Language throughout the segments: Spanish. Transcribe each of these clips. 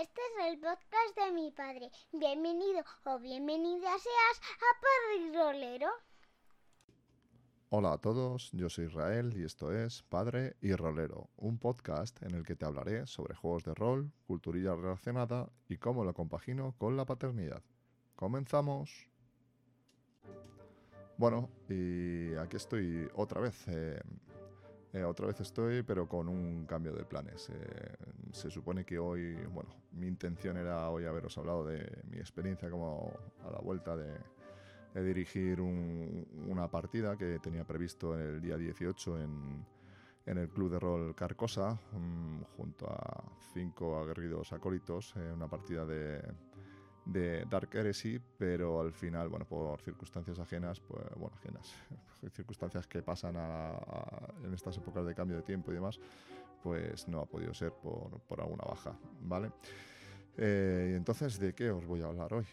Este es el podcast de mi padre. Bienvenido o bienvenida seas a Padre Rolero. Hola a todos, yo soy Israel y esto es Padre y Rolero, un podcast en el que te hablaré sobre juegos de rol, culturilla relacionada y cómo lo compagino con la paternidad. ¡Comenzamos! Bueno, y aquí estoy otra vez. eh, eh, otra vez estoy, pero con un cambio de planes. Eh, se supone que hoy, bueno, mi intención era hoy haberos hablado de mi experiencia como a la vuelta de, de dirigir un- una partida que tenía previsto el día 18 en, en el club de rol Carcosa, mm, junto a cinco aguerridos acólitos, eh, una partida de, de Dark Heresy, pero al final, bueno, por circunstancias ajenas, pues, bueno, ajenas, circunstancias que pasan a- a- en estas épocas de cambio de tiempo y demás, pues no ha podido ser por, por alguna baja, ¿vale? Eh, entonces, ¿de qué os voy a hablar hoy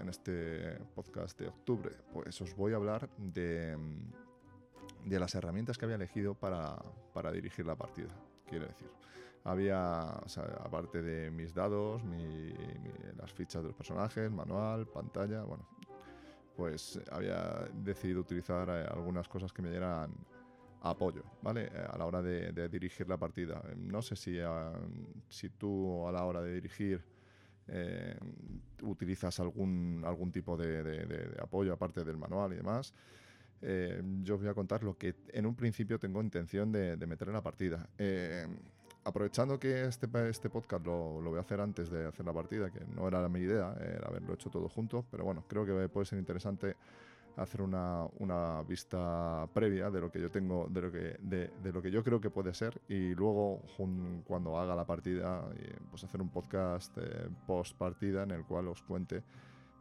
en este podcast de octubre? Pues os voy a hablar de, de las herramientas que había elegido para, para dirigir la partida, quiero decir. Había, aparte de mis dados, las fichas de los personajes, manual, pantalla, bueno, pues había decidido utilizar eh, algunas cosas que me dieran apoyo, ¿vale? Eh, A la hora de, dirigir la partida. Eh, No sé si, ah, si tú a la hora de dirigir eh, utilizas algún, algún tipo de, apoyo aparte del manual y demás. Yo os voy a contar lo que en un principio tengo intención de, meter en la partida. Aprovechando que este, este podcast lo, lo voy a hacer antes de hacer la partida, que no era mi idea, era haberlo hecho todo junto, pero bueno, creo que puede ser interesante hacer una, una vista previa de lo que yo tengo, de lo que, de, lo que yo creo que puede ser y luego cuando haga la partida, pues hacer un podcast eh, post partida en el cual os cuente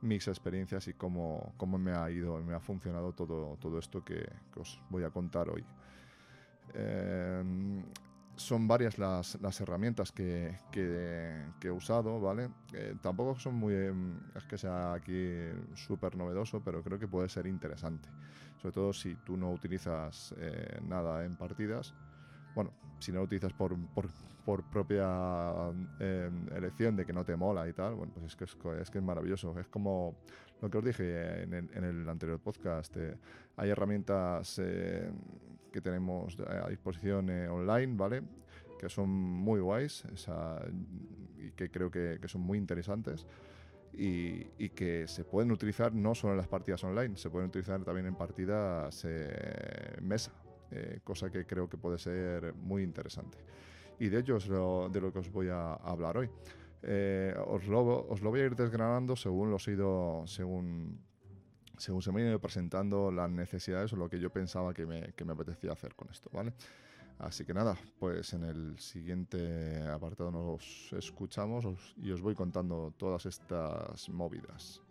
mis experiencias y cómo, cómo me ha ido, me ha funcionado todo, todo esto que, os voy a contar hoy. Eh, son varias las, las herramientas que, que- que he usado, ¿vale? Eh, tampoco son muy... em, es que sea aquí súper novedoso, pero creo que puede ser interesante. Sobre todo si tú no utilizas eh, nada en partidas. Bueno, si no lo utilizas por, por, por propia eh, elección de que no te mola y tal, bueno, pues es que es, es que es maravilloso. Es como lo que os dije en el, en el anterior podcast. eh, hay herramientas eh, que tenemos a disposición eh, online, ¿vale? Que son muy guays y que creo que, que son muy interesantes y, y que se pueden utilizar no solo en las partidas online, se pueden utilizar también en partidas eh, mesa, eh, cosa que creo que puede ser muy interesante. Y de ello es lo, de lo que os voy a hablar hoy. Eh, os, lo, os lo voy a ir desgranando según los he ido, según según se me han ido presentando las necesidades o lo que yo pensaba que me, que me apetecía hacer con esto, ¿vale? Así que nada, pues en el siguiente apartado nos escuchamos os- y os voy contando todas estas movidas.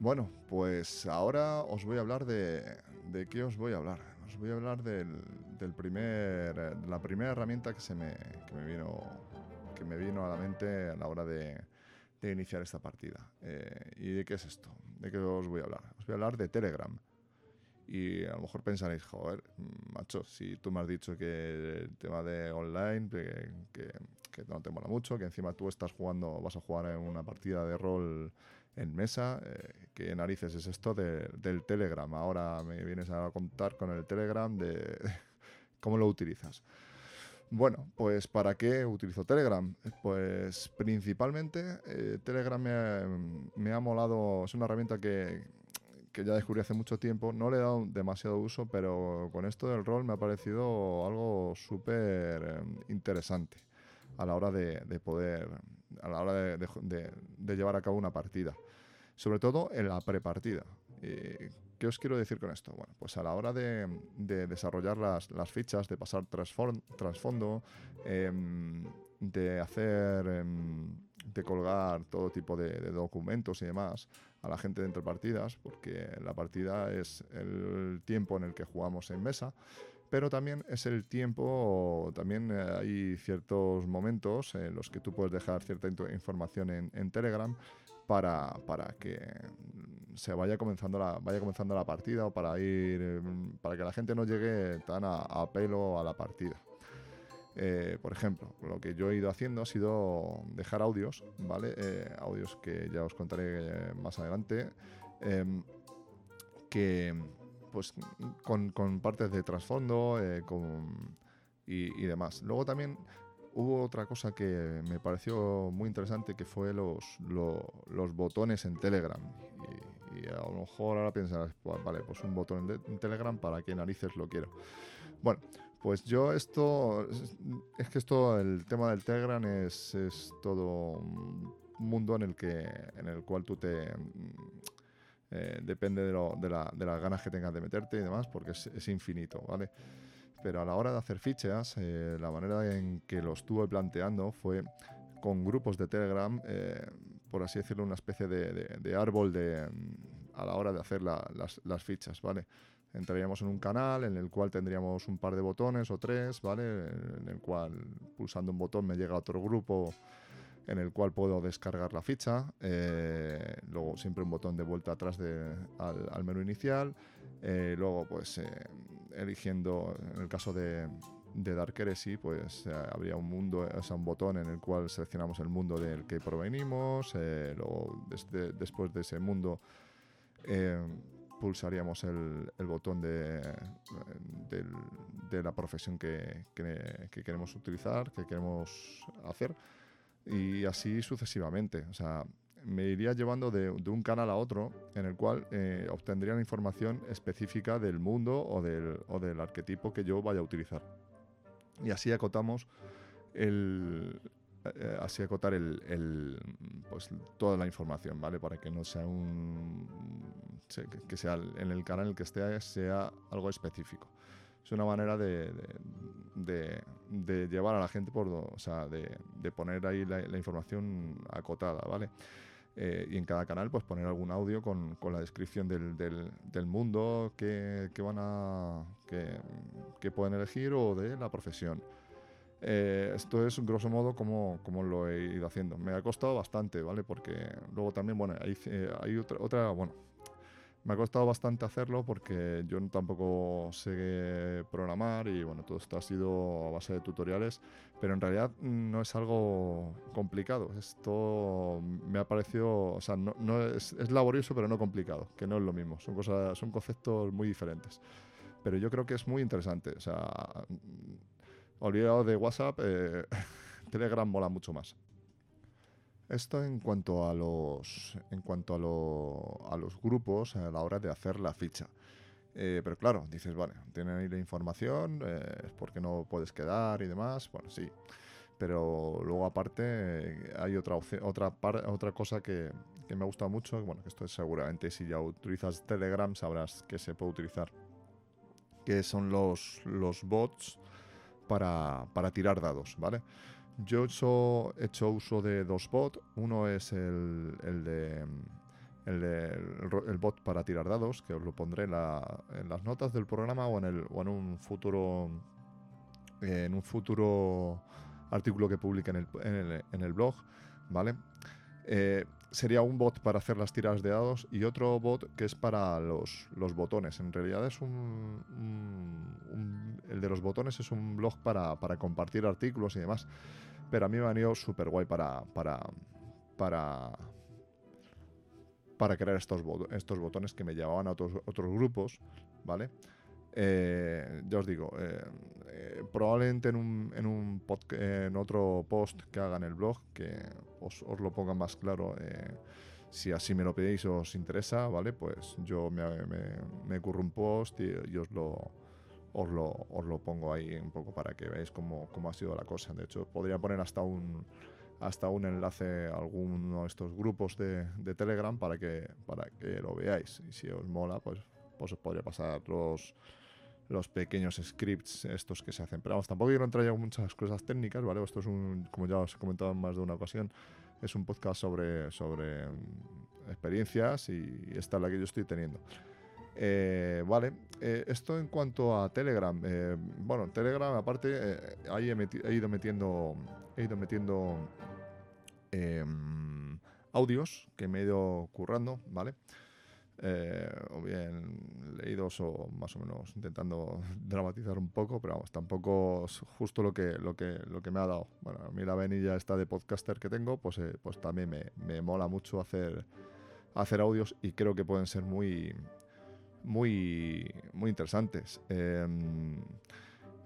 Bueno, pues ahora os voy a hablar de... ¿De qué os voy a hablar? Os voy a hablar del, del primer, de la primera herramienta que se me, que me vino que me vino a la mente a la hora de, de iniciar esta partida. Eh, ¿Y de qué es esto? ¿De qué os voy a hablar? Os voy a hablar de Telegram. Y a lo mejor pensaréis, joder, macho, si tú me has dicho que el tema de online, que, que- que no te mola mucho, que encima tú estás jugando, vas a jugar en una partida de rol en mesa, eh, ¿qué narices es esto de- del Telegram? Ahora me vienes a contar con el Telegram de cómo lo utilizas. Bueno, pues ¿para qué utilizo Telegram? Pues principalmente eh, Telegram me ha, me ha molado, es una herramienta que, que ya descubrí hace mucho tiempo, no le he dado demasiado uso, pero con esto del rol me ha parecido algo súper eh, interesante a la hora de, de poder, a la hora de, llevar a cabo una partida. Sobre todo en la prepartida. ¿Qué os quiero decir con esto? Bueno, pues a la hora de, de desarrollar las, las fichas, de pasar trasfondo, em, de hacer, em, de colgar todo tipo de, de documentos y demás a la gente de partidas, porque la partida es el tiempo en el que jugamos en mesa, pero también es el tiempo, también eh, hay ciertos momentos en los que tú puedes dejar cierta información en, en Telegram para, para que se vaya comenzando la, vaya comenzando la partida o para ir mm, para que la gente no llegue tan a, pelo a la partida. Eh, por ejemplo, lo que yo he ido haciendo ha sido dejar audios, ¿vale? Eh, audios que ya os contaré más adelante, em, que pues con, partes de trasfondo y, demás. Luego también hubo otra cosa que me pareció muy interesante que fue los, los, botones en Telegram. Y, a lo mejor ahora piensas, pues, vale, pues un botón en, Telegram, ¿para qué narices lo quiero? Bueno, pues yo esto, es que esto, el tema del Telegram es, es todo un mundo en el, que, en el cual tú te... Eh, depende de, lo, de, la, de, las ganas que tengas de meterte y demás, porque es, es infinito, ¿vale? Pero a la hora de hacer fichas, eh, la manera en que lo estuve planteando fue con grupos de Telegram, eh, por así decirlo, una especie de, de, árbol de, a la hora de hacer las, las fichas, ¿vale? entraríamos en un canal en el cual tendríamos un par de botones o tres, ¿vale? En el cual pulsando un botón me llega a otro grupo en el cual puedo descargar la ficha. Eh, luego siempre un botón de vuelta atrás de, al, menú inicial. Eh, luego pues eh, eligiendo, en el caso de, de Dark Heresy, pues habría un mundo, o un botón en el cual seleccionamos el mundo del que provenimos. luego después de ese mundo pulsaríamos el, botón de, la profesión que, queremos utilizar, que queremos hacer, y así sucesivamente. O sea, me iría llevando de, un canal a otro en el cual eh, obtendría la información específica del mundo o del, o del arquetipo que yo vaya a utilizar. Y así acotamos el, eh, así acotar el, pues, toda la información, ¿vale? Para que no sea un... que sea en el canal en el que esté sea algo específico. Es una manera de, de, llevar a la gente por... O sea, de, poner ahí la, información acotada, ¿vale? Eh, y en cada canal pues poner algún audio con, con la descripción del, del, del mundo que, que, van a que, que pueden elegir o de la profesión. Eh, esto es, grosso modo, como, como lo he ido haciendo. Me ha costado bastante, ¿vale? Porque luego también, bueno, hay, eh, hay otra, otra, bueno, me ha costado bastante hacerlo porque yo tampoco sé programar y, bueno, todo esto ha sido a base de tutoriales, pero en realidad no es algo complicado. Esto me ha parecido, o sea, no, no es, es laborioso, pero no complicado, que no es lo mismo. Son, cosas, son conceptos muy diferentes. Pero yo creo que es muy interesante. O sea, olvidado de WhatsApp, eh, Telegram mola mucho más. Esto en cuanto a los, en cuanto a, a los grupos a la hora de hacer la ficha. Eh, pero claro, dices, vale, tienen ahí la información, eh, es porque no puedes quedar y demás. Bueno, sí. Pero luego aparte hay otra otra otra cosa que, que me gusta mucho, bueno, que esto es seguramente si ya utilizas Telegram sabrás que se puede utilizar, que son los, los bots para, para tirar dados, ¿vale? Yo he hecho, uso de dos bots. Uno es el, el de el, bot para tirar dados, que os lo pondré en, las notas del programa o en, el, o en un futuro en un futuro artículo que publique en el, en el, en el blog, ¿vale? Eh, sería un bot para hacer las tiradas de dados y otro bot que es para los, los botones. En realidad es un, El de los botones es un blog para, para, compartir artículos y demás. Pero a mí me ha venido súper guay para, para, para, para crear estos, estos botones que me llevaban a otros, otros grupos, ¿vale? Eh, ya os digo, eh, eh, probablemente en un, en, un en otro post que haga en el blog, que os, lo ponga más claro, si así me lo pedís o os interesa, ¿vale? Pues yo me, me, curro un post y, os, lo, os, lo, os lo pongo ahí un poco para que veáis cómo, cómo ha sido la cosa. De hecho, podría poner hasta un hasta un enlace a alguno de estos grupos de, de, Telegram para que, para que lo veáis. Y si os mola, pues, pues os podría pasar los, los pequeños scripts estos que se hacen. Pero vamos, tampoco quiero entrar ya en muchas cosas técnicas, ¿vale? Esto es un, como ya os he comentado en más de una ocasión, es un podcast sobre, sobre mm, experiencias y esta es la que yo estoy teniendo. Eh, vale, eh, esto en cuanto a Telegram. Eh, bueno, Telegram aparte ahí he, ido metiendo, he ido metiendo em, audios que me he ido currando, ¿vale? Eh, o bien leídos o más o menos intentando dramatizar un poco, pero vamos, tampoco es justo lo que, lo que, lo que me ha dado. Bueno, a mí la venilla esta de podcaster que tengo, pues, eh, pues también me, me, mola mucho hacer, hacer audios y creo que pueden ser muy, muy, muy interesantes. Em,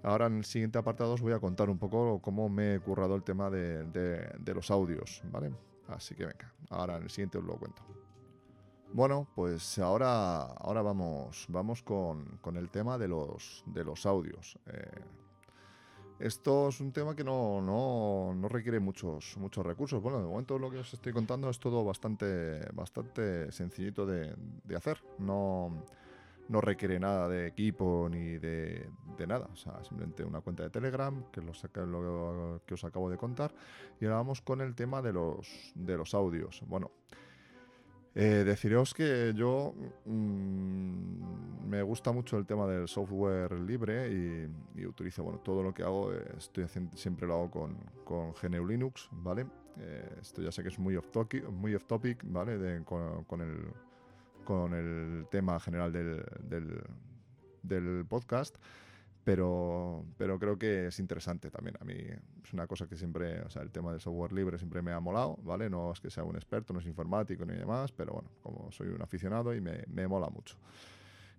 ahora en el siguiente apartado os voy a contar un poco cómo me he currado el tema de, de, de los audios, ¿vale? Así que venga, ahora en el siguiente os lo cuento. Bueno, pues ahora, ahora vamos, vamos con, con el tema de los, de los audios. Eh, esto es un tema que no, no, no, requiere muchos, muchos recursos. Bueno, de momento lo que os estoy contando es todo bastante, bastante sencillito de, de hacer. No, no, requiere nada de equipo ni de, de, nada. O sea, simplemente una cuenta de Telegram, que es lo, que os acabo de contar. Y ahora vamos con el tema de los, de los audios. Bueno. Eh, deciros que yo mmm, me gusta mucho el tema del software libre y, utilizo, bueno, todo lo que hago, eh, estoy siempre lo hago con, con GNU Linux, ¿vale? Eh, esto ya sé que es muy off topic, ¿vale? Con, el, con el tema general del, del podcast pero, pero creo que es interesante también. A mí es una cosa que siempre, o sea, el tema del software libre siempre me ha molado, ¿vale? No es que sea un experto, no es informático ni demás, pero bueno, como soy un aficionado y me, me mola mucho.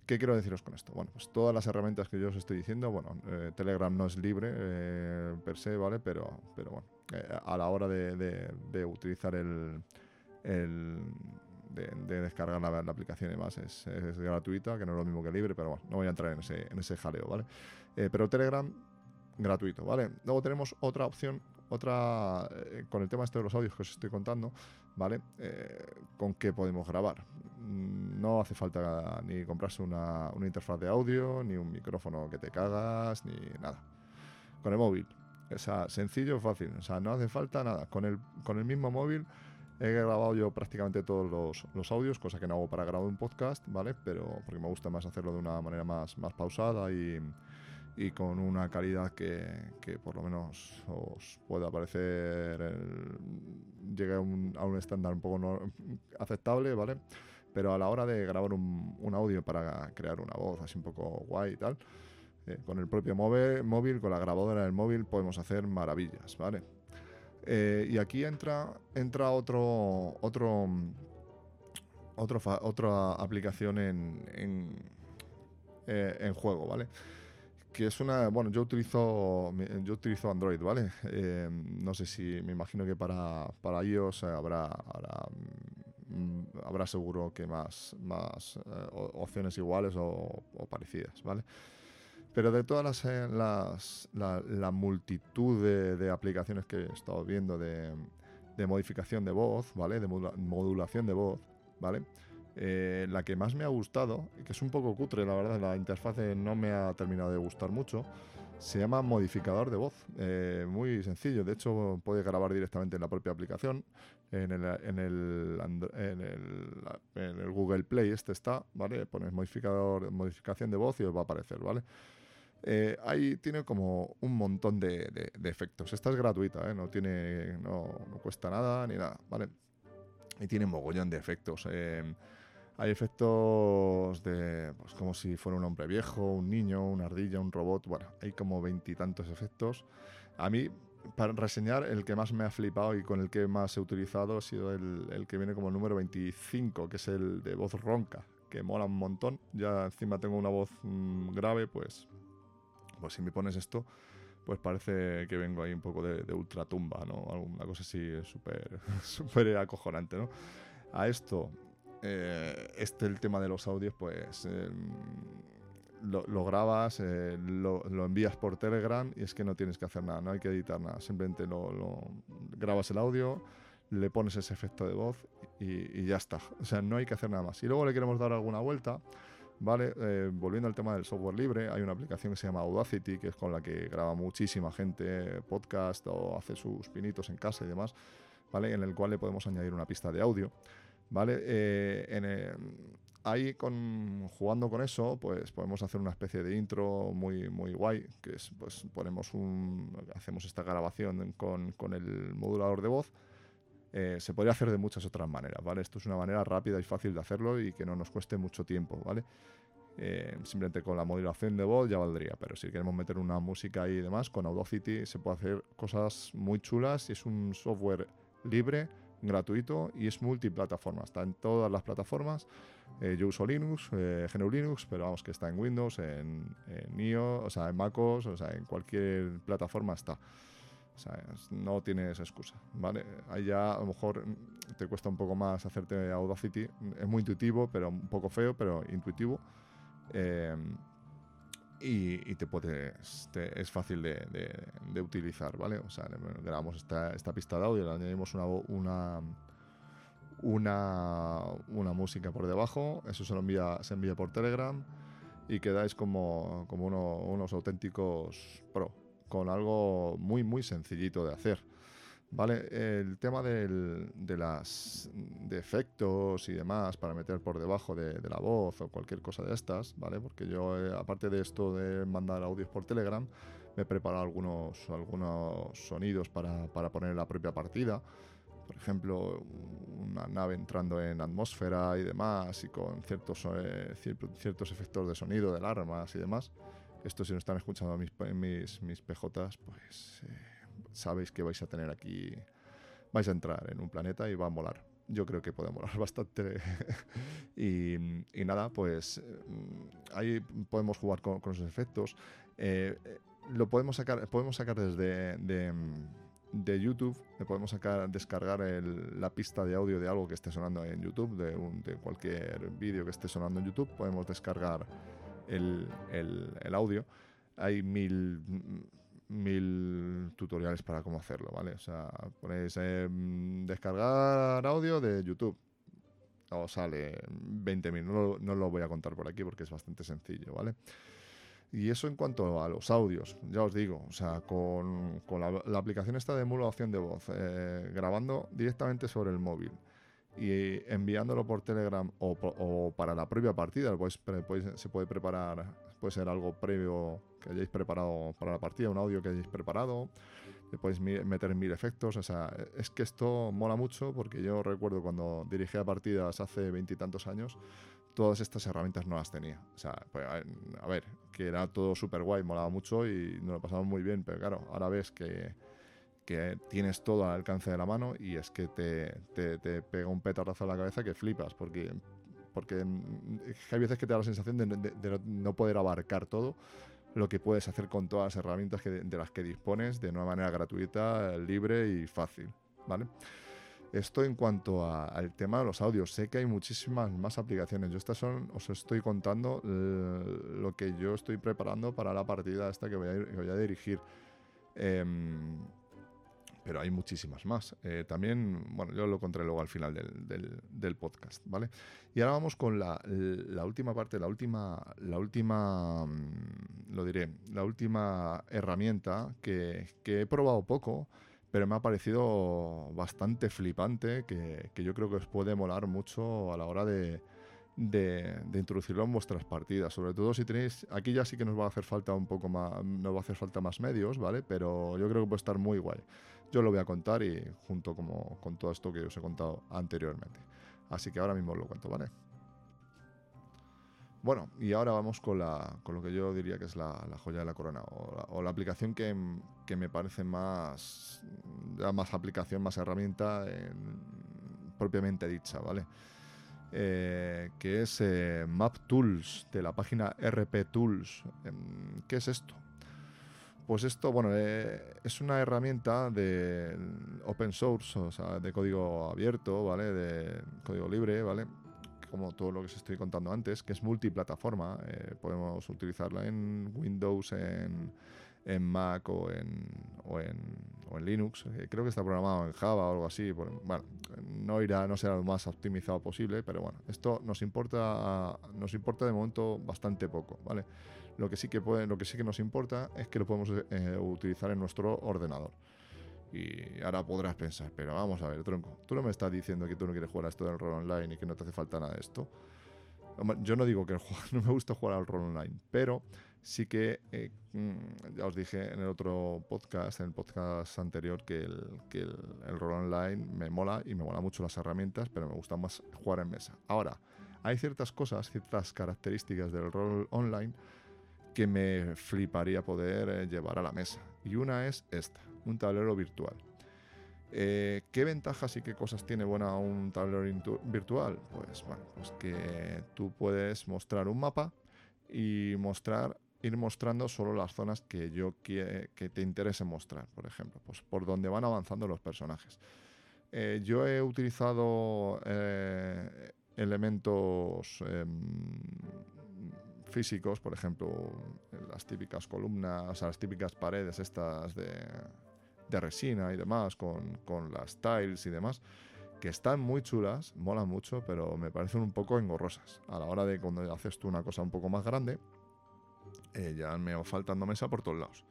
¿Qué quiero deciros con esto? Bueno, pues todas las herramientas que yo os estoy diciendo, bueno, eh, Telegram no es libre eh, per se, ¿vale? Pero, pero bueno, eh, a la hora de, de, de utilizar el, el de, de, descargar la, la, aplicación y demás es, gratuita, que no es lo mismo que libre, pero bueno, no voy a entrar en ese, en ese jaleo, ¿vale? Eh, pero Telegram, gratuito, ¿vale? Luego tenemos otra opción, otra, eh, con el tema este de los audios que os estoy contando, ¿vale? Eh, con qué podemos grabar. No hace falta ni comprarse una, una interfaz de audio, ni un micrófono que te cagas, ni nada. Con el móvil. O sea, sencillo, fácil. O sea, no hace falta nada. Con el, con el mismo móvil He grabado yo prácticamente todos los, los, audios, cosa que no hago para grabar un podcast, ¿vale? Pero porque me gusta más hacerlo de una manera más, más pausada y, y con una calidad que, que, por lo menos os pueda parecer llegue a un, a un estándar un poco no, aceptable, ¿vale? Pero a la hora de grabar un, un, audio para crear una voz así un poco guay y tal, eh, con el propio móvil, móvil, con la grabadora del móvil, podemos hacer maravillas, ¿vale? Eh, y aquí entra, entra otro, otro, otro otra aplicación en, en, eh, en, juego, ¿vale? Que es una, bueno, yo utilizo, yo utilizo Android, ¿vale? Eh, no sé si, me imagino que para, para iOS habrá, habrá, mm, habrá seguro que más, más eh, opciones iguales o, o parecidas, ¿vale? Pero de todas las, eh, las la, multitud de, de, aplicaciones que he estado viendo de, de, modificación de voz, ¿vale? De modulación de voz, ¿vale? Eh, la que más me ha gustado, que es un poco cutre, la verdad, la interfaz no me ha terminado de gustar mucho, se llama modificador de voz. Eh, muy sencillo, de hecho puedes grabar directamente en la propia aplicación. En el, en el, en el, en el Google Play este está, ¿vale? Pones modificador, modificación de voz y os va a aparecer, ¿vale? Eh, ahí tiene como un montón de, de, de efectos. Esta es gratuita, ¿eh? no, tiene, no, no, cuesta nada ni nada, ¿vale? Y tiene mogollón de efectos. Eh, hay efectos de, pues como si fuera un hombre viejo, un niño, una ardilla, un robot. Bueno, hay como veintitantos efectos. A mí, para reseñar, el que más me ha flipado y con el que más he utilizado ha sido el, el que viene como el número 25, que es el de voz ronca, que mola un montón. Ya encima tengo una voz mmm, grave, pues pues si me pones esto, pues parece que vengo ahí un poco de, de ultratumba, ¿no? Alguna cosa así súper súper acojonante, ¿no? A esto, eh, este el tema de los audios, pues eh, lo, lo, grabas, eh, lo, lo, envías por Telegram y es que no tienes que hacer nada, no hay que editar nada, simplemente lo, grabas el audio, le pones ese efecto de voz y, y, ya está. O sea, no hay que hacer nada más. Y luego le queremos dar alguna vuelta, ¿vale? Eh, volviendo al tema del software libre, hay una aplicación que se llama Audacity, que es con la que graba muchísima gente podcast o hace sus pinitos en casa y demás, ¿vale? En el cual le podemos añadir una pista de audio, ¿vale? Eh, el, ahí con, jugando con eso, pues podemos hacer una especie de intro muy, muy guay, que es, pues ponemos un, hacemos esta grabación con, con el modulador de voz, Eh, se podría hacer de muchas otras maneras, ¿vale? Esto es una manera rápida y fácil de hacerlo y que no nos cueste mucho tiempo, ¿vale? Eh, simplemente con la modulación de voz ya valdría, pero si queremos meter una música y demás, con Audacity se puede hacer cosas muy chulas y es un software libre, gratuito y es multiplataforma, está en todas las plataformas. Eh, yo uso Linux, eh, Linux, pero vamos que está en Windows, en, en iOS, o sea, en MacOS, o sea, en cualquier plataforma está. O sea, no tienes excusa, ¿vale? Ahí ya a lo mejor te cuesta un poco más hacerte Audacity. Es muy intuitivo, pero un poco feo, pero intuitivo. Eh, y, te puedes, es fácil de, utilizar, ¿vale? O sea, grabamos esta, pista de audio, le añadimos una, una, una, música por debajo, eso se, lo envía, se envía por Telegram y quedáis como, como unos auténticos pro, con algo muy, muy sencillito de hacer. Vale, el tema del, de las de efectos y demás para meter por debajo de, la voz o cualquier cosa de estas, ¿vale? Porque yo, eh, aparte de esto de mandar audios por Telegram, me he preparado algunos, algunos sonidos para, para poner en la propia partida. Por ejemplo, una nave entrando en atmósfera y demás, y con ciertos, eh, ciertos efectos de sonido, de alarmas y demás. Esto, si no están escuchando mis, mis, mis PJs, pues... Eh, sabéis que vais a tener aquí, vais a entrar en un planeta y va a molar. Yo creo que puede molar bastante. y, nada, pues mm, ahí podemos jugar con, con esos efectos. Eh, eh, lo podemos sacar, podemos sacar desde de, de YouTube, le podemos sacar, descargar la pista de audio de algo que esté sonando en YouTube, de, de cualquier vídeo que esté sonando en YouTube, podemos descargar el, el, audio. Hay mil mil tutoriales para cómo hacerlo, ¿vale? O sea, ponéis descargar audio de YouTube. O sale 20.000. No, no lo voy a contar por aquí porque es bastante sencillo, ¿vale? Y eso en cuanto a los audios, ya os digo, o sea, con, con la, aplicación esta de emulación de voz, eh, grabando directamente sobre el móvil y enviándolo por Telegram o, o para la propia partida, pues, pues, se puede preparar, puede ser algo previo que hayáis preparado para la partida, un audio que hayáis preparado, le podéis meter mil efectos, o sea, es que esto mola mucho porque yo recuerdo cuando dirigía partidas hace veintitantos años, todas estas herramientas no las tenía. O sea, pues, a ver, que era todo súper guay, molaba mucho y nos lo pasamos muy bien, pero claro, ahora ves que que tienes todo al alcance de la mano y es que te, te, pega un petardazo a la cabeza que flipas, porque, porque hay veces que te da la sensación de, no poder abarcar todo lo que puedes hacer con todas las herramientas que, de las que dispones de una manera gratuita, libre y fácil, ¿vale? Esto en cuanto al tema de los audios. Sé que hay muchísimas más aplicaciones. Yo estas son, os estoy contando lo que yo estoy preparando para la partida esta que voy a, que voy a dirigir. Em, pero hay muchísimas más. Eh, también, bueno, yo lo contaré luego al final del, del, podcast, ¿vale? Y ahora vamos con la, la, última parte, la última, la última, mm, lo diré, la última herramienta que, que, he probado poco, pero me ha parecido bastante flipante, que, que yo creo que os puede molar mucho a la hora de, de, de, introducirlo en vuestras partidas. Sobre todo si tenéis. Aquí ya sí que nos va a hacer falta un poco más. Nos va a hacer falta más medios, ¿vale? Pero yo creo que puede estar muy guay. Yo lo voy a contar y junto como con todo esto que os he contado anteriormente. Así que ahora mismo os lo cuento, ¿vale? Bueno, y ahora vamos con, la, con lo que yo diría que es la, joya de la corona, o la, aplicación que, que, me parece más, más aplicación, más herramienta propiamente dicha, ¿vale? Eh, que es eh, Map Tools, de la página RP Tools. Em, ¿Qué es esto? Pues esto, bueno, eh, es una herramienta de open source, o sea, de código abierto, ¿vale? De código libre, ¿vale? Como todo lo que os estoy contando antes, que es multiplataforma. Eh, podemos utilizarla en Windows, en, en Mac o en, o en, o en Linux. Eh, creo que está programado en Java o algo así. Bueno, no irá, no será lo más optimizado posible, pero bueno, esto nos importa, nos importa de momento bastante poco, ¿vale? Lo que sí que, puede, lo que, sí que nos importa es que lo podemos eh, utilizar en nuestro ordenador. Y ahora podrás pensar, pero vamos a ver, tronco, tú no me estás diciendo que tú no quieres jugar a esto del rol online y que no te hace falta nada de esto. Yo no digo que no me gusta jugar al rol online, pero sí que eh, mm, ya os dije en el otro podcast, en el podcast anterior, que, el, que el, rol online me mola y me mola mucho las herramientas, pero me gusta más jugar en mesa. Ahora, hay ciertas cosas, ciertas características del rol online que me fliparía poder eh, llevar a la mesa. Y una es esta, un tablero virtual. Eh, ¿Qué ventajas y qué cosas tiene buena un tablero virtual? Pues bueno, pues que tú puedes mostrar un mapa y mostrar ir mostrando solo las zonas que yo que, que te interese mostrar, por ejemplo, pues por donde van avanzando los personajes. Eh, yo he utilizado elementos em, físicos, por ejemplo, las típicas columnas, las típicas paredes estas de, resina y demás, con, con, las tiles y demás, que están muy chulas, molan mucho, pero me parecen un poco engorrosas. A la hora de cuando haces tú una cosa un poco más grande, eh, ya me va faltando mesa por todos lados.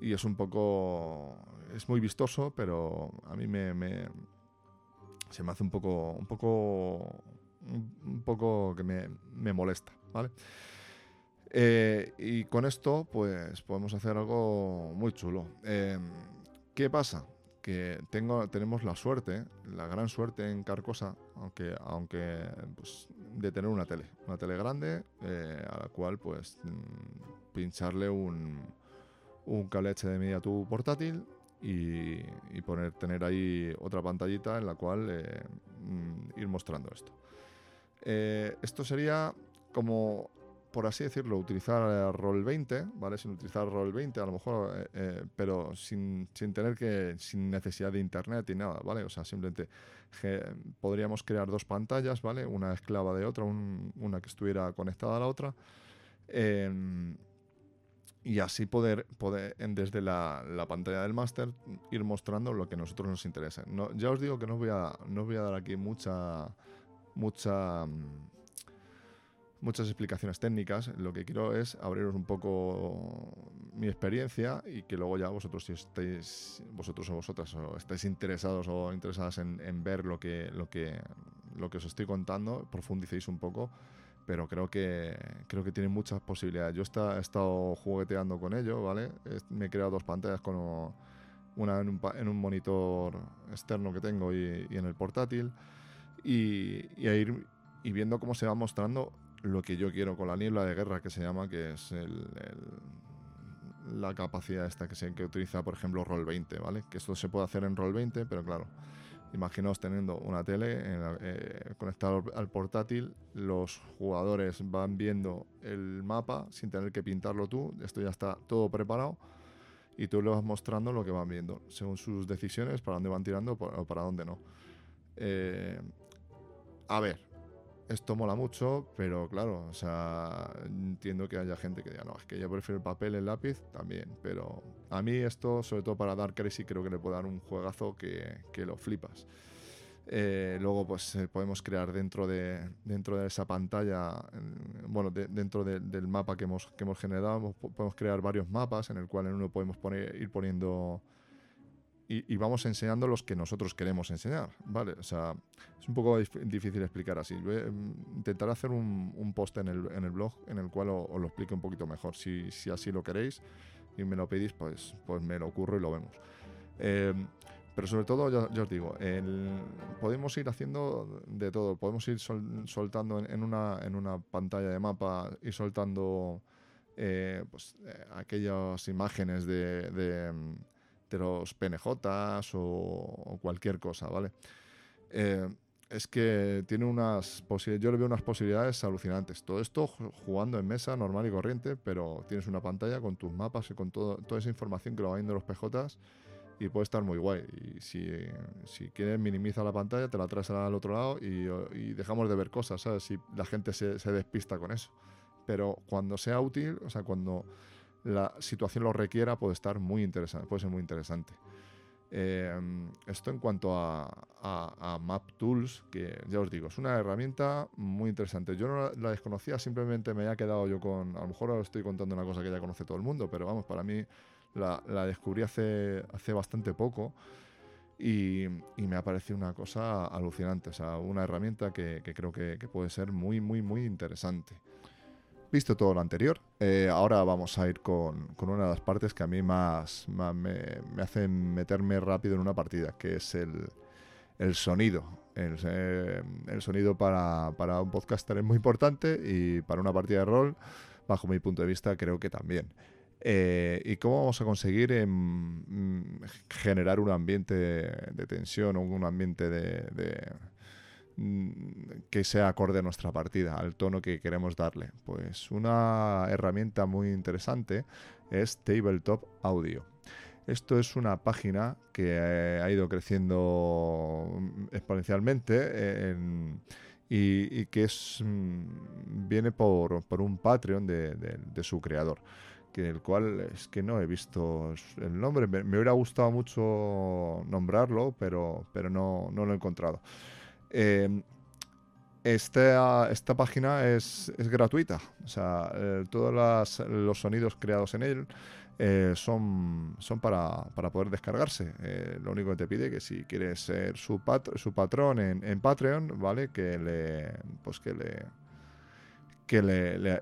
Y es un poco. Es muy vistoso, pero a mí me. se me hace un poco. Un poco. Un poco que me, me molesta, ¿vale? Eh, y con esto, pues podemos hacer algo muy chulo. Em, ¿Qué pasa? Que tengo, tenemos la suerte, la gran suerte en Carcosa, aunque, aunque pues, de tener una tele, una tele grande eh, a la cual pues mm, pincharle un, un cable HDMI a tu portátil y, poner, tener ahí otra pantallita en la cual eh, mm, ir mostrando esto. Eh, esto sería como por así decirlo, utilizar Roll 20, ¿vale? Sin utilizar Roll 20, a lo mejor, eh, eh, pero sin, sin, tener que, sin necesidad de internet y nada, ¿vale? O sea, simplemente podríamos crear dos pantallas, ¿vale? Una esclava de otra, una que estuviera conectada a la otra. Em, y así poder, poder desde la, la pantalla del máster ir mostrando lo que a nosotros nos interesa. No, ya os digo que no voy a, no os voy a dar aquí mucha, mucha muchas explicaciones técnicas. Lo que quiero es abriros un poco mi experiencia y que luego ya vosotros, si estáis, vosotros o vosotras o estáis interesados o interesadas en, ver lo que, lo, que, lo que os estoy contando, profundicéis un poco. Pero creo que, creo que tiene muchas posibilidades. Yo he estado jugueteando con ello, ¿vale? Me he creado dos pantallas con una en un, en un monitor externo que tengo y, en el portátil. Y, y, ir, y viendo cómo se va mostrando lo que yo quiero con la niebla de guerra que se llama, que es la capacidad esta que se que utiliza, por ejemplo, Roll 20, ¿vale? Que esto se puede hacer en Roll 20, pero claro, imaginaos teniendo una tele eh, conectada al portátil, los jugadores van viendo el mapa sin tener que pintarlo tú, esto ya está todo preparado y tú le vas mostrando lo que van viendo, según sus decisiones, para dónde van tirando o para dónde no. Eh, a ver, esto mola mucho, pero claro, o sea, entiendo que haya gente que diga, no, es que yo prefiero el papel, el lápiz, también, pero a mí esto, sobre todo para Dark Crazy, creo que le puede dar un juegazo que, que lo flipas. Eh, luego, pues eh, podemos crear dentro de, dentro de esa pantalla, bueno, dentro del mapa que hemos, que hemos generado, podemos crear varios mapas en el cual en uno podemos poner, ir poniendo y, vamos enseñando los que nosotros queremos enseñar, ¿vale? O sea, es un poco difícil explicar así. Mm, intentaré hacer un, un post en el, en el, blog en el cual os, lo explique un poquito mejor. Si, si, así lo queréis y me lo pedís, pues, pues me lo ocurro y lo vemos. Eh, pero sobre todo, ya, os digo, podemos ir haciendo de todo. Podemos ir soltando en, una, en una pantalla de mapa, y soltando eh, pues, eh, aquellas imágenes de de los PNJs o, cualquier cosa, ¿vale? Eh, es que tiene unas posibilidades, yo le veo unas posibilidades alucinantes. Todo esto jugando en mesa normal y corriente, pero tienes una pantalla con tus mapas y con todo, toda esa información que lo va viendo los PJs y puede estar muy guay. Y si, si quieres, minimiza la pantalla, te la traes al otro lado y, dejamos de ver cosas, ¿sabes? Si la gente se, se despista con eso. Pero cuando sea útil, o sea, cuando la situación lo requiera, puede estar muy interesante, puede ser muy interesante. Em, esto en cuanto a, a, Map Tools, que ya os digo, es una herramienta muy interesante. Yo no la, desconocía, simplemente me había quedado yo con. A lo mejor ahora estoy contando una cosa que ya conoce todo el mundo, pero vamos, para mí la, la descubrí hace, hace bastante poco. y, me ha parecido una cosa alucinante, o sea, una herramienta que, creo que, puede ser muy, muy, muy interesante. Visto todo lo anterior, eh, ahora vamos a ir con, una de las partes que a mí más, me, me, hacen meterme rápido en una partida, que es el, sonido. Eh, el, sonido para, para, un podcaster es muy importante y para una partida de rol, bajo mi punto de vista, creo que también. Eh, ¿Y cómo vamos a conseguir em, mm, generar un ambiente de, tensión o un ambiente de, que sea acorde a nuestra partida, al tono que queremos darle? Pues una herramienta muy interesante es Tabletop Audio. Esto es una página que ha ido creciendo exponencialmente y, que es, mm, viene por, un Patreon de su creador que el cual es que no he visto el nombre. Me, hubiera gustado mucho nombrarlo, pero, pero no, no lo he encontrado. Eh, esta, esta página es, es, gratuita, o sea, eh, todos los sonidos creados en él eh, son, son para, para, poder descargarse. lo único que te pide es que si quieres ser su, su patrón en, en, Patreon, ¿vale? Que le, pues que le, que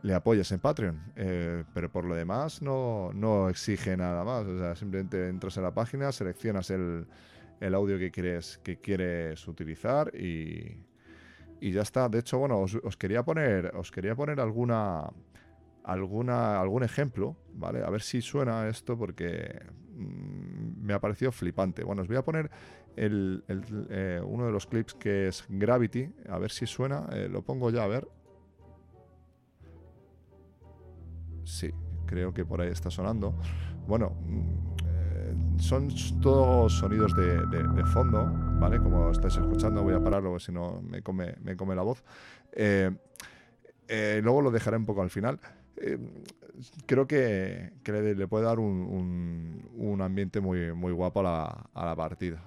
le, apoyes en Patreon. Eh, pero por lo demás no, no, exige nada más. O sea, simplemente entras en la página, seleccionas el, el audio que quieres, que quieres utilizar y, y ya está. De hecho, bueno, os, quería poner, os quería poner alguna, alguna, algún ejemplo, ¿vale? A ver si suena esto porque mm, me ha parecido flipante. Bueno, os voy a poner el, eh, uno de los clips que es Gravity, a ver si suena. Eh, lo pongo ya a ver. Sí, creo que por ahí está sonando. Bueno, eh, son todos sonidos de, fondo, ¿vale? Como estáis escuchando, voy a pararlo, si no me come, me come la voz. Eh, eh, luego lo dejaré un poco al final. creo que, le, puede dar un, ambiente muy, muy guapo a la, a la partida.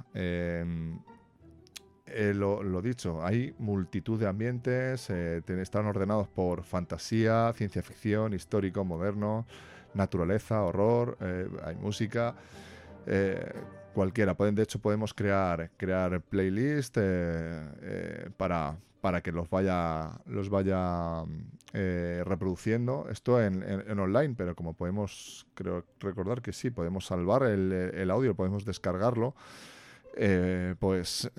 Eh, lo, dicho, hay multitud de ambientes, eh, están ordenados por fantasía, ciencia ficción, histórico, moderno, naturaleza, horror, eh, hay música, cualquiera. Pueden, de hecho, podemos crear, crear playlists para, para que los vaya, los vaya reproduciendo. Esto en, online, pero como podemos creo, recordar que sí, podemos salvar el, el audio, podemos descargarlo. Eh, pues,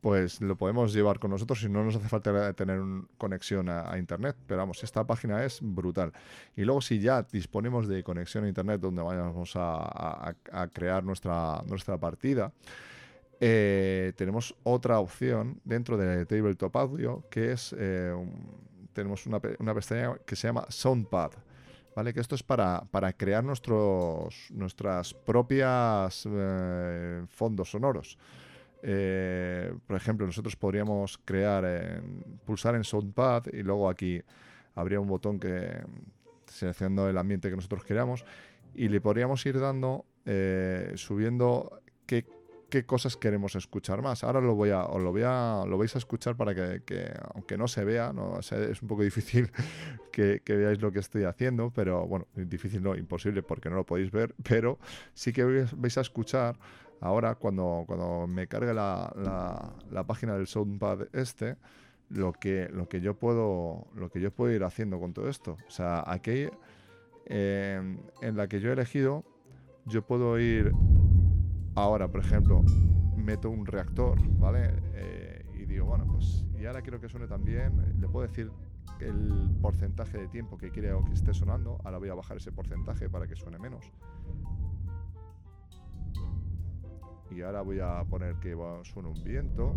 pues lo podemos llevar con nosotros y no nos hace falta tener conexión a, Internet. Pero vamos, esta página es brutal. Y luego si ya disponemos de conexión a Internet donde vayamos a, crear nuestra, nuestra partida, eh, tenemos otra opción dentro de Tabletop Audio que es, eh, tenemos una, una pestaña que se llama Soundpad. ¿vale? Que esto es para, crear nuestros, nuestras propias eh, fondos sonoros. Eh, por ejemplo, nosotros podríamos crear, pulsar en Soundpad y luego aquí habría un botón que seleccionando el ambiente que nosotros queramos y le podríamos ir dando, eh, subiendo qué cosas queremos escuchar más. Ahora lo voy a, os lo voy a, lo vais a escuchar para que, aunque no se vea, es un poco difícil que, veáis lo que estoy haciendo, pero bueno, difícil no, imposible porque no lo podéis ver, pero sí que vais a escuchar ahora cuando, cuando me cargue la, la, página del Soundpad este, lo que, lo que yo puedo, lo que yo puedo ir haciendo con todo esto. O sea, aquí eh, en la que yo he elegido, yo puedo ir Ahora, por ejemplo, meto un reactor, ¿vale? Eh, y digo, bueno, pues y ahora quiero que suene también, le puedo decir el porcentaje de tiempo que quiero que esté sonando, ahora voy a bajar ese porcentaje para que suene menos. Y ahora voy a poner que suene un viento,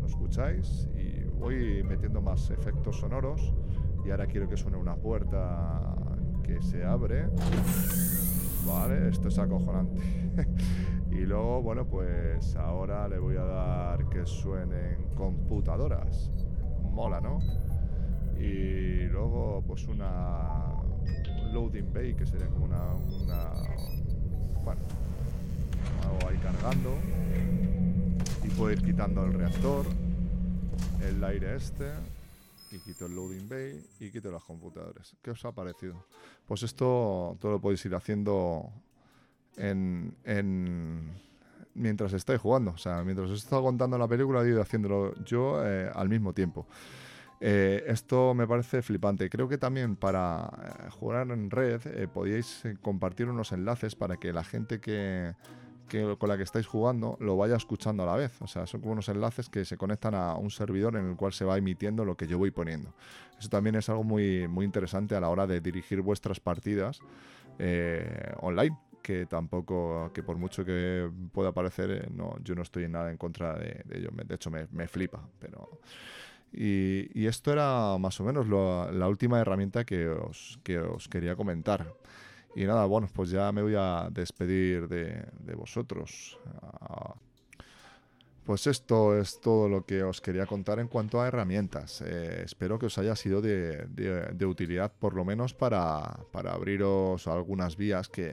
lo escucháis, y voy metiendo más efectos sonoros, y ahora quiero que suene una puerta que se abre. Vale, esto es acojonante. y luego, bueno, pues ahora le voy a dar que suenen computadoras. Mola, ¿no? Y luego, pues una loading bay, que sería como una, una bueno, algo ahí cargando. Y puedo ir quitando el reactor, el aire este y quito el loading bay y quito las computadoras. ¿Qué os ha parecido? Pues esto todo lo podéis ir haciendo en, en, mientras estáis jugando. O sea, mientras os he contando la película, he ido haciéndolo yo eh, al mismo tiempo. Eh, esto me parece flipante. Creo que también para eh, jugar en red podíais compartir unos enlaces para que la gente que, con la que estáis jugando lo vaya escuchando a la vez. O sea, son como unos enlaces que se conectan a un servidor en el cual se va emitiendo lo que yo voy poniendo. Eso también es algo muy, muy interesante a la hora de dirigir vuestras partidas online que tampoco, que por mucho que pueda parecer, eh, no, yo no estoy en nada en contra de, ello. De hecho, me, flipa. Pero... Y, esto era más o menos la última herramienta que os, que os quería comentar. Y nada, bueno, pues ya me voy a despedir de, vosotros. Ah, pues esto es todo lo que os quería contar en cuanto a herramientas. Eh, espero que os haya sido de, utilidad por lo menos para, para abriros algunas vías que,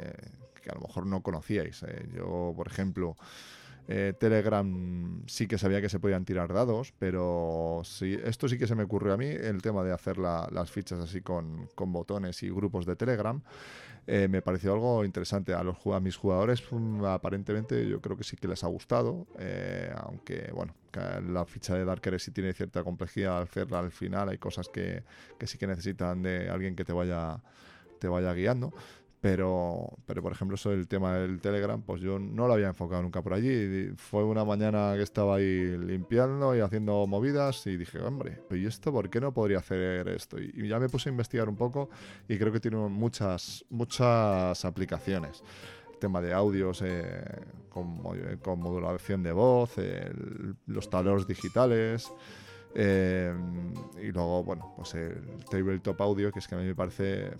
a lo mejor no conocíais. Eh. Yo, por ejemplo, eh, Telegram sí que sabía que se podían tirar dados, pero sí, esto sí que se me ocurrió a mí, el tema de hacer las fichas así con, botones y grupos de Telegram. Eh, me pareció algo interesante. A, los, a mis jugadores mm, aparentemente yo creo que sí que les ha gustado, aunque bueno, la ficha de Darker sí tiene cierta complejidad al hacerla al final, hay cosas que, que sí que necesitan de alguien que te vaya, te vaya guiando. Pero, pero, por ejemplo, eso del tema del Telegram, pues yo no lo había enfocado nunca por allí. Fue una mañana que estaba ahí limpiando y haciendo movidas y dije, hombre, ¿y esto por qué no podría hacer esto? Y, ya me puse a investigar un poco y creo que tiene muchas, muchas aplicaciones. El tema de audios eh, con, con, modulación de voz, los tableros digitales. Em, y luego, bueno, pues el tabletop audio, que es que a mí me parece,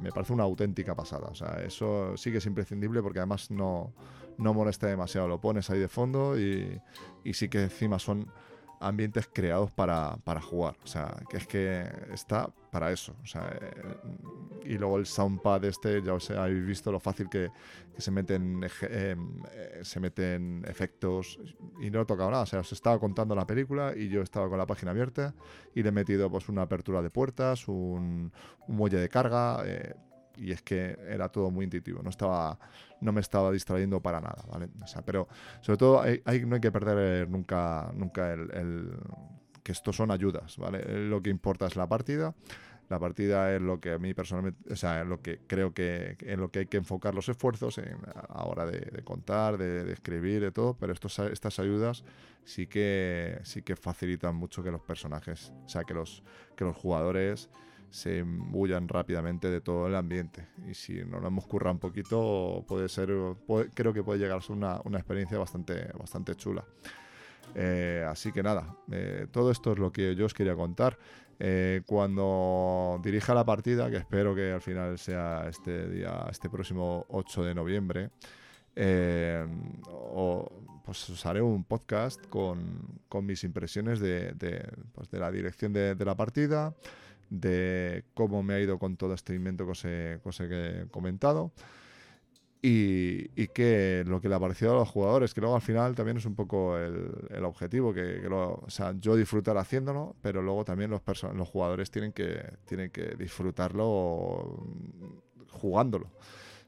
me parece una auténtica pasada. O sea, eso sí que es imprescindible porque además no, no molesta demasiado. Lo pones ahí de fondo y, y sí que encima son ambientes creados para, jugar. O sea, que es que está para eso. O sea, eh, y luego el soundpad este, ya os habéis visto lo fácil que, se meten em, eh, se meten efectos y no he tocado nada. O sea, os estaba contando la película y yo estaba con la página abierta y le he metido pues una apertura de puertas, un, muelle de carga. Eh, y es que era todo muy intuitivo, no, estaba, no me estaba distrayendo para nada, ¿vale? O sea, pero sobre todo hay, no hay que perder nunca, nunca el, que esto son ayudas, ¿vale? Lo que importa es la partida, la partida es lo que a mí personalmente, o sea, lo que creo que en lo que hay que enfocar los esfuerzos en, a la hora de, contar, de, escribir, de todo, pero estos, estas ayudas sí que, sí que facilitan mucho que los personajes, o sea, que los, que los jugadores se embullan rápidamente de todo el ambiente. Y si no lo hemos currado un poquito, puede ser, creo que puede llegar a ser una, una experiencia bastante, bastante chula. Eh, así que nada, eh, todo esto es lo que yo os quería contar. Eh, cuando dirija la partida, que espero que al final sea este día, este próximo 8 de noviembre, pues os haré un podcast con, mis impresiones de, pues la dirección de, de la partida, de cómo me ha ido con todo este invento que os he, comentado. Y, que lo que le ha parecido a los jugadores, que luego al final también es un poco el, objetivo, que, o sea, yo disfrutar haciéndolo, pero luego también los, los jugadores tienen que, tienen que disfrutarlo jugándolo.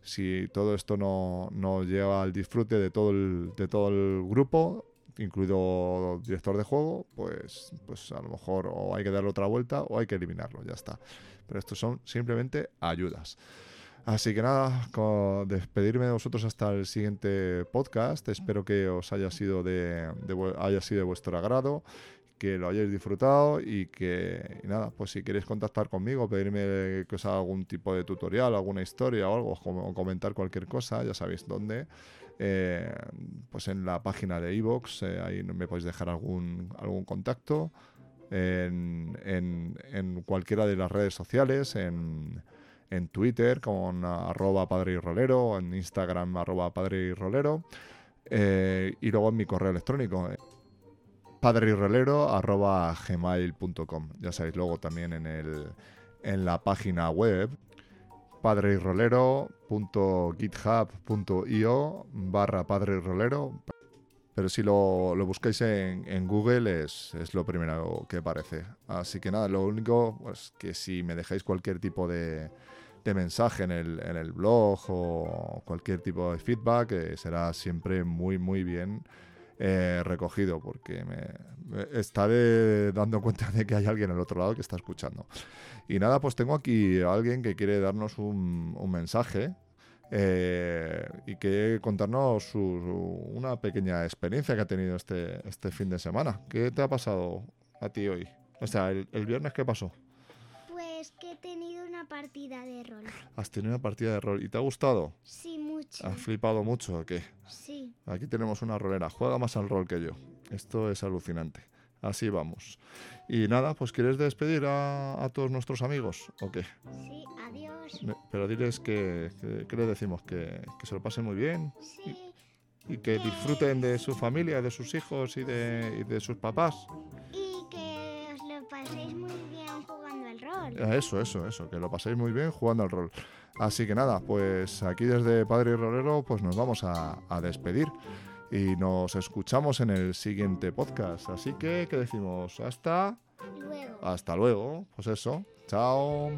Si todo esto no, no lleva al disfrute de todo el, de todo el grupo, incluido director de juego, pues, pues a lo mejor o hay que darle otra vuelta o hay que eliminarlo, ya está. Pero estos son simplemente ayudas. Así que nada, despedirme de vosotros hasta el siguiente podcast. Espero que os haya sido de, haya sido de vuestro agrado, que lo hayáis disfrutado y que nada, pues si queréis contactar conmigo, pedirme que os haga algún tipo de tutorial, alguna historia o algo, o comentar cualquier cosa, ya sabéis dónde. Eh, pues en la página de iVoox, eh, ahí me podéis dejar algún, algún contacto. En, en, cualquiera de las redes sociales, en, en Twitter con arroba padre y rolero, en Instagram arroba padre y rolero, eh, y luego en mi correo electrónico padre y rolero arroba gmail.com. Ya sabéis, luego también en, el, en la página web padreirolero.github.io barra padreirolero. Pero si lo, buscáis en, Google es, lo primero que aparece. Así que nada, lo único pues que si me dejáis cualquier tipo de, mensaje en el, en blog o cualquier tipo de feedback, que será siempre muy, muy bien eh, recogido, porque me, estaré dando cuenta de que hay alguien al otro lado que está escuchando. Y nada, pues tengo aquí a alguien que quiere darnos un mensaje eh, y que contarnos su- una pequeña experiencia que ha tenido este, este fin de semana. ¿Qué te ha pasado a ti hoy? O sea, el, el viernes, ¿qué pasó? Pues que he tenido una partida de rol. Has tenido una partida de rol y te ha gustado. Sí, mucho. ¿Has flipado mucho o qué? Sí. Aquí tenemos una rolera. Juega más al rol que yo. Esto es alucinante. Así vamos. Y nada, pues ¿quieres despedir a, a todos nuestros amigos o qué? Sí, adiós. Pero diles que, que, ¿qué les decimos? Que, que se lo pasen muy bien Sí. y que disfruten de su familia, de sus hijos y de, y de sus papás. Y que os lo paséis muy bien jugando al rol. Eh, Eso, eso, eso, que lo paséis muy bien jugando al rol. Así que nada, pues aquí desde Padre y Rolero pues nos vamos a, a despedir y nos escuchamos en el siguiente podcast. Así que, ¿qué decimos? Hasta, Luego. hasta luego. Pues eso, chao.